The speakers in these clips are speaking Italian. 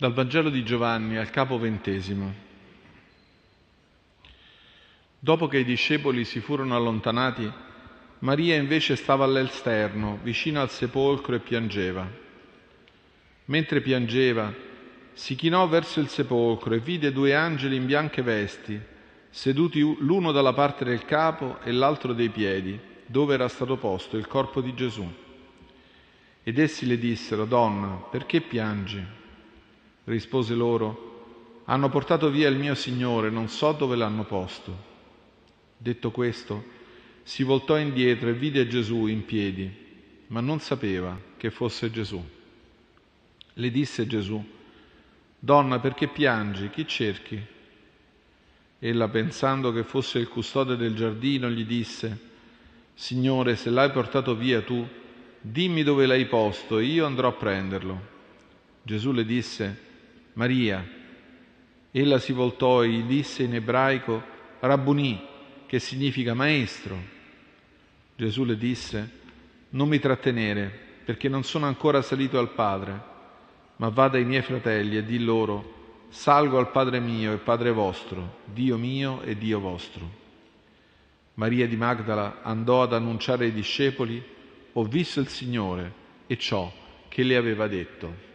Dal Vangelo di Giovanni al capo ventesimo. Dopo che i discepoli si furono allontanati, Maria invece stava all'esterno, vicino al sepolcro e piangeva. Mentre piangeva, si chinò verso il sepolcro e vide due angeli in bianche vesti, seduti l'uno dalla parte del capo e l'altro dei piedi, dove era stato posto il corpo di Gesù. Ed essi le dissero, Donna, perché piangi? Rispose loro, hanno portato via il mio Signore, non so dove l'hanno posto. Detto questo, si voltò indietro e vide Gesù in piedi, ma non sapeva che fosse Gesù. Le disse Gesù, Donna, perché piangi? Chi cerchi? Ella, pensando che fosse il custode del giardino, gli disse, Signore, se l'hai portato via tu, dimmi dove l'hai posto e io andrò a prenderlo. Gesù le disse, Maria. Ella si voltò e gli disse in ebraico Rabbuni, che significa maestro. Gesù le disse, non mi trattenere, perché non sono ancora salito al Padre, ma vada ai miei fratelli e di loro, salgo al Padre mio e Padre vostro, Dio mio e Dio vostro. Maria di Magdala andò ad annunciare ai discepoli, ho visto il Signore e ciò che le aveva detto.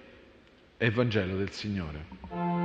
Evangelo del Signore.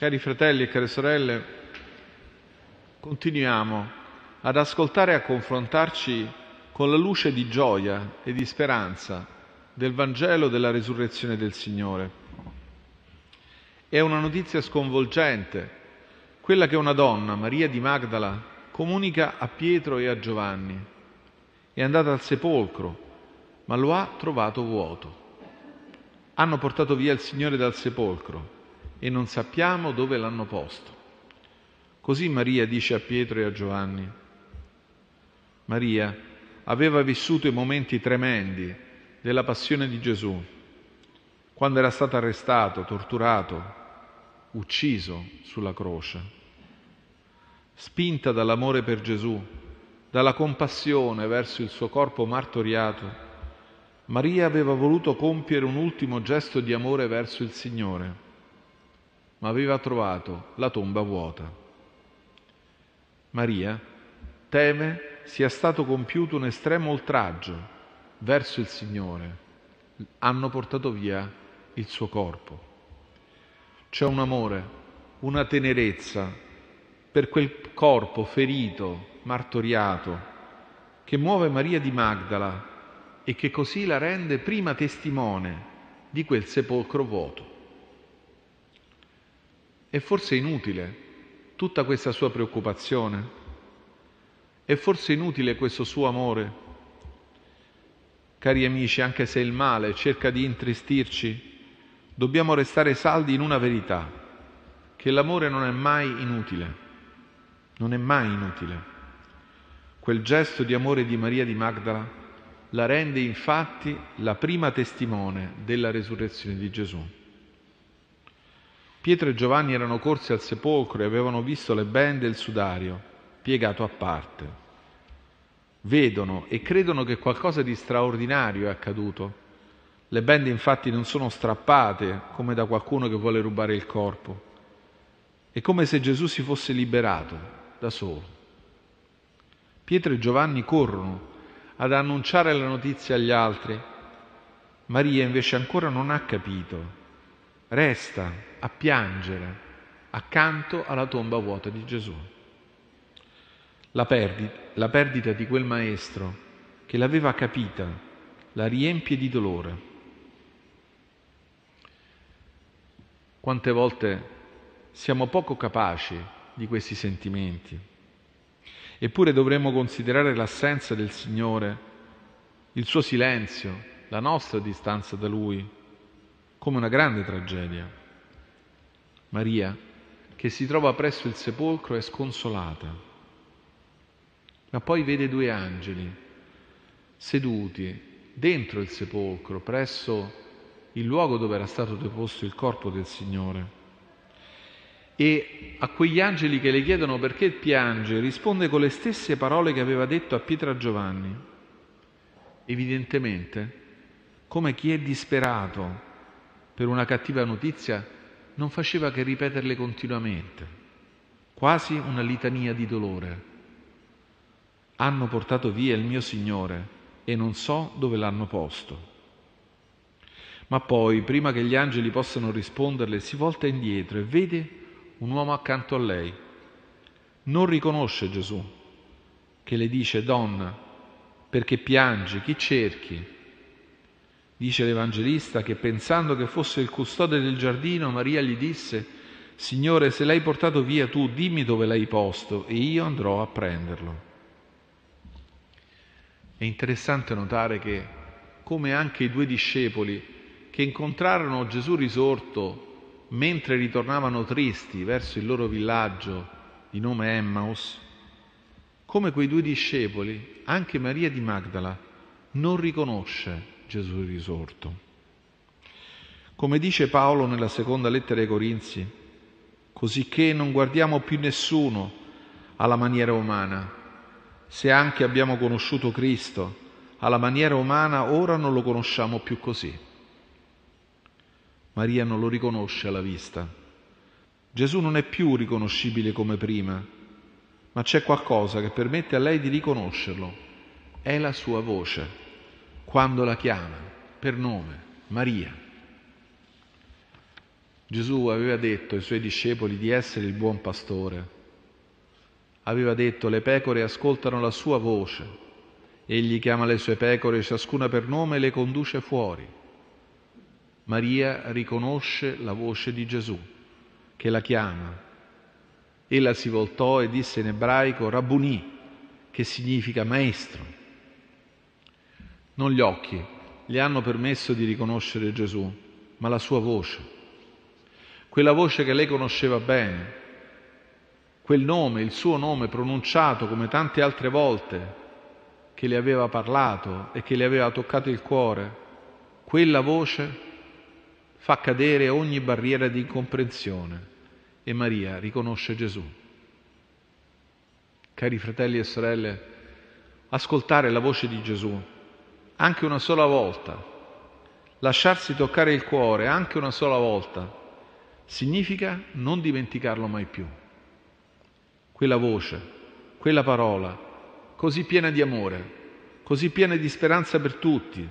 Cari fratelli e care sorelle, continuiamo ad ascoltare e a confrontarci con la luce di gioia e di speranza del Vangelo della risurrezione del Signore. È una notizia sconvolgente, quella che una donna, Maria di Magdala, comunica a Pietro e a Giovanni. È andata al sepolcro, ma lo ha trovato vuoto. Hanno portato via il Signore dal sepolcro e non sappiamo dove l'hanno posto. Così Maria dice a Pietro e a Giovanni. Maria aveva vissuto i momenti tremendi della passione di Gesù, quando era stato arrestato, torturato, ucciso sulla croce. Spinta dall'amore per Gesù, dalla compassione verso il suo corpo martoriato, Maria aveva voluto compiere un ultimo gesto di amore verso il Signore ma aveva trovato la tomba vuota. Maria teme sia stato compiuto un estremo oltraggio verso il Signore. Hanno portato via il suo corpo. C'è un amore, una tenerezza per quel corpo ferito, martoriato, che muove Maria di Magdala e che così la rende prima testimone di quel sepolcro vuoto. È forse inutile tutta questa sua preoccupazione? È forse inutile questo suo amore? Cari amici, anche se il male cerca di intristirci, dobbiamo restare saldi in una verità, che l'amore non è mai inutile, non è mai inutile. Quel gesto di amore di Maria di Magdala la rende infatti la prima testimone della resurrezione di Gesù. Pietro e Giovanni erano corsi al sepolcro e avevano visto le bende e il sudario, piegato a parte. Vedono e credono che qualcosa di straordinario è accaduto. Le bende infatti non sono strappate come da qualcuno che vuole rubare il corpo, È come se Gesù si fosse liberato da solo. Pietro e Giovanni corrono ad annunciare la notizia agli altri. Maria invece ancora non ha capito. Resta a piangere accanto alla tomba vuota di Gesù. La perdita, la perdita di quel maestro che l'aveva capita la riempie di dolore. Quante volte siamo poco capaci di questi sentimenti. Eppure dovremmo considerare l'assenza del Signore, il suo silenzio, la nostra distanza da Lui, come una grande tragedia. Maria, che si trova presso il sepolcro, è sconsolata, ma poi vede due angeli seduti dentro il sepolcro, presso il luogo dove era stato deposto il corpo del Signore. E a quegli angeli che le chiedono perché piange, risponde con le stesse parole che aveva detto a Pietro e Giovanni. Evidentemente, come chi è disperato per una cattiva notizia, non faceva che ripeterle continuamente, quasi una litania di dolore. Hanno portato via il mio Signore e non so dove l'hanno posto. Ma poi, prima che gli angeli possano risponderle, si volta indietro e vede un uomo accanto a lei. Non riconosce Gesù, che le dice, donna, perché piangi, chi cerchi? Dice l'Evangelista che pensando che fosse il custode del giardino, Maria gli disse, Signore, se l'hai portato via tu, dimmi dove l'hai posto e io andrò a prenderlo. È interessante notare che, come anche i due discepoli che incontrarono Gesù risorto mentre ritornavano tristi verso il loro villaggio di nome Emmaus, come quei due discepoli, anche Maria di Magdala non riconosce Gesù risorto. Come dice Paolo nella seconda lettera ai Corinzi, cosicché non guardiamo più nessuno alla maniera umana. Se anche abbiamo conosciuto Cristo alla maniera umana, ora non lo conosciamo più così. Maria non lo riconosce alla vista. Gesù non è più riconoscibile come prima, ma c'è qualcosa che permette a lei di riconoscerlo. È la sua voce quando la chiama per nome, Maria. Gesù aveva detto ai suoi discepoli di essere il buon pastore. Aveva detto le pecore ascoltano la sua voce. Egli chiama le sue pecore ciascuna per nome e le conduce fuori. Maria riconosce la voce di Gesù che la chiama. Ella si voltò e disse in ebraico Rabbuni, che significa maestro. Non gli occhi le hanno permesso di riconoscere Gesù, ma la sua voce. Quella voce che lei conosceva bene, quel nome, il suo nome pronunciato come tante altre volte che le aveva parlato e che le aveva toccato il cuore, quella voce fa cadere ogni barriera di incomprensione e Maria riconosce Gesù. Cari fratelli e sorelle, ascoltare la voce di Gesù anche una sola volta, lasciarsi toccare il cuore anche una sola volta, significa non dimenticarlo mai più. Quella voce, quella parola, così piena di amore, così piena di speranza per tutti,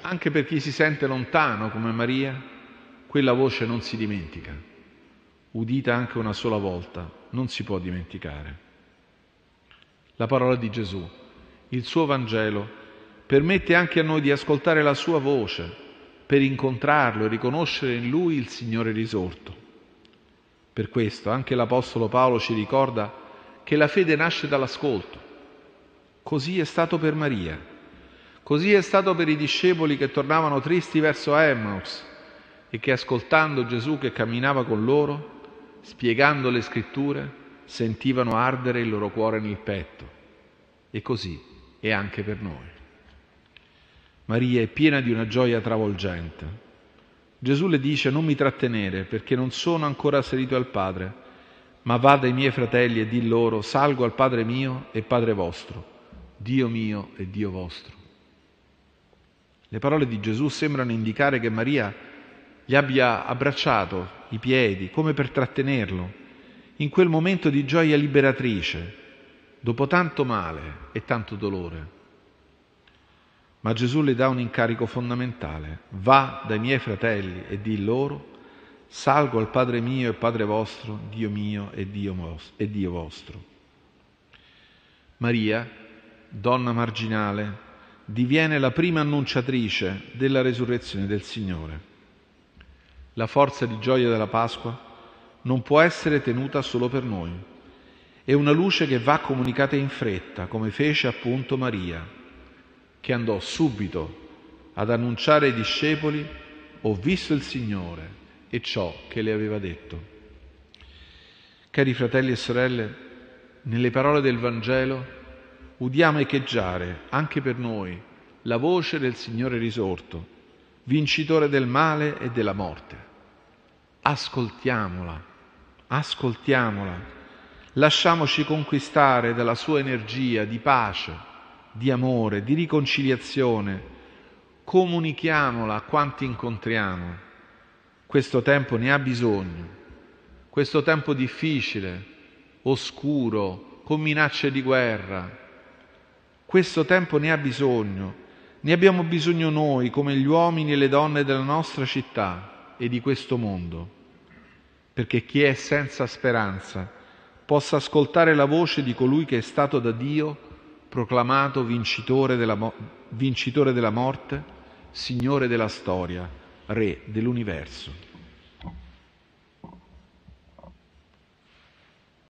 anche per chi si sente lontano come Maria, quella voce non si dimentica. Udita anche una sola volta, non si può dimenticare. La parola di Gesù, il suo Vangelo, permette anche a noi di ascoltare la sua voce per incontrarlo e riconoscere in lui il Signore risorto. Per questo anche l'Apostolo Paolo ci ricorda che la fede nasce dall'ascolto. Così è stato per Maria, così è stato per i discepoli che tornavano tristi verso Emmaus e che ascoltando Gesù che camminava con loro, spiegando le scritture, sentivano ardere il loro cuore nel petto. E così è anche per noi. Maria è piena di una gioia travolgente. Gesù le dice non mi trattenere perché non sono ancora salito al Padre, ma va dai miei fratelli e di loro salgo al Padre mio e Padre vostro, Dio mio e Dio vostro. Le parole di Gesù sembrano indicare che Maria gli abbia abbracciato i piedi come per trattenerlo in quel momento di gioia liberatrice, dopo tanto male e tanto dolore. Ma Gesù le dà un incarico fondamentale. Va dai miei fratelli e di loro, salgo al Padre mio e Padre vostro, Dio mio e Dio, vostro. Maria, donna marginale, diviene la prima annunciatrice della resurrezione del Signore. La forza di gioia della Pasqua non può essere tenuta solo per noi. È una luce che va comunicata in fretta, come fece appunto Maria, che andò subito ad annunciare ai discepoli ho visto il Signore e ciò che le aveva detto. Cari fratelli e sorelle, nelle parole del Vangelo udiamo echeggiare anche per noi la voce del Signore risorto, vincitore del male e della morte. Ascoltiamola, ascoltiamola, lasciamoci conquistare dalla sua energia di pace, di amore, di riconciliazione. Comunichiamola a quanti incontriamo. Questo tempo ne ha bisogno. Questo tempo difficile, oscuro, con minacce di guerra, questo tempo ne ha bisogno, ne abbiamo bisogno noi come gli uomini e le donne della nostra città e di questo mondo, perché chi è senza speranza possa ascoltare la voce di colui che è stato da Dio proclamato vincitore della, vincitore della morte, Signore della storia, Re dell'universo.